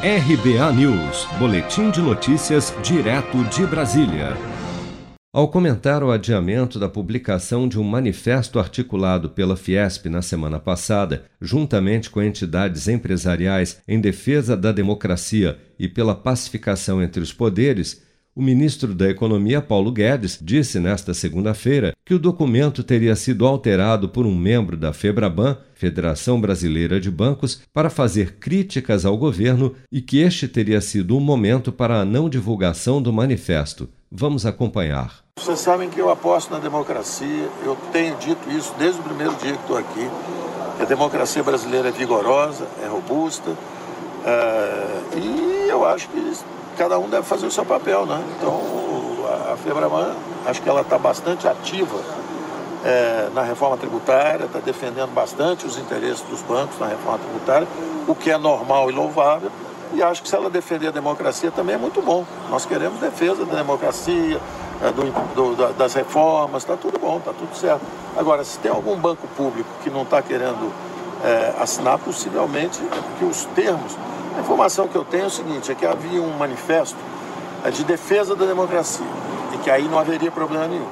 RBA News, Boletim de Notícias, direto de Brasília. Ao comentar o adiamento da publicação de um manifesto articulado pela Fiesp na semana passada, juntamente com entidades empresariais em defesa da democracia e pela pacificação entre os poderes, o ministro da Economia, Paulo Guedes, disse nesta segunda-feira que o documento teria sido alterado por um membro da Febraban, Federação Brasileira de Bancos, para fazer críticas ao governo e que este teria sido o momento para a não divulgação do manifesto. Vamos acompanhar. Vocês sabem que eu aposto na democracia, eu tenho dito isso desde o primeiro dia que estou aqui. A democracia brasileira é vigorosa, é robusta, é... e eu acho que cada um deve fazer o seu papel, né? Então, a Febraban, acho que ela está bastante ativa é, na reforma tributária, está defendendo bastante os interesses dos bancos na reforma tributária, o que é normal e louvável. E acho que se ela defender a democracia também é muito bom. Nós queremos defesa da democracia, é, do, do, das reformas, está tudo bom, está tudo certo. Agora, se tem algum banco público que não está querendo é, assinar, possivelmente porque os termos a informação que eu tenho é o seguinte, é que havia um manifesto é, de defesa da democracia e que aí não haveria problema nenhum.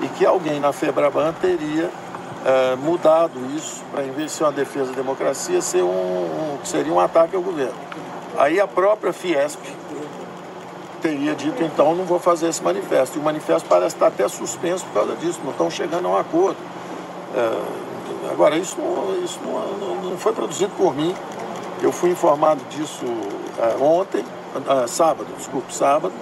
E que alguém na FEBRABAN teria é, mudado isso para, em vez de ser uma defesa da democracia, ser um, um, seria um ataque ao governo. Aí a própria Fiesp teria dito, então, não vou fazer esse manifesto. E o manifesto parece estar até suspenso por causa disso, não estão chegando a um acordo. É, agora, isso, não, isso não, não foi produzido por mim, eu fui informado disso uh, ontem, uh, sábado, desculpe, sábado.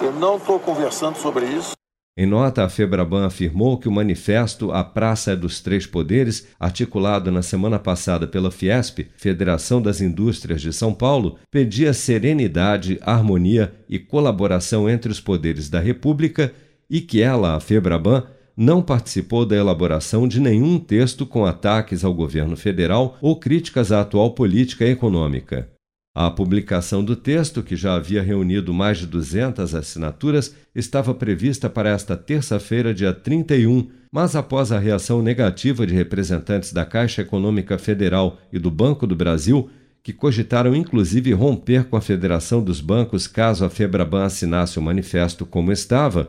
Eu não estou conversando sobre isso. Em nota, a Febraban afirmou que o manifesto A Praça é dos Três Poderes, articulado na semana passada pela Fiesp, Federação das Indústrias de São Paulo, pedia serenidade, harmonia e colaboração entre os poderes da República e que ela, a Febraban, não participou da elaboração de nenhum texto com ataques ao governo federal ou críticas à atual política econômica. A publicação do texto, que já havia reunido mais de 200 assinaturas, estava prevista para esta terça-feira, dia 31, mas após a reação negativa de representantes da Caixa Econômica Federal e do Banco do Brasil, que cogitaram inclusive romper com a Federação dos Bancos caso a Febraban assinasse o manifesto como estava,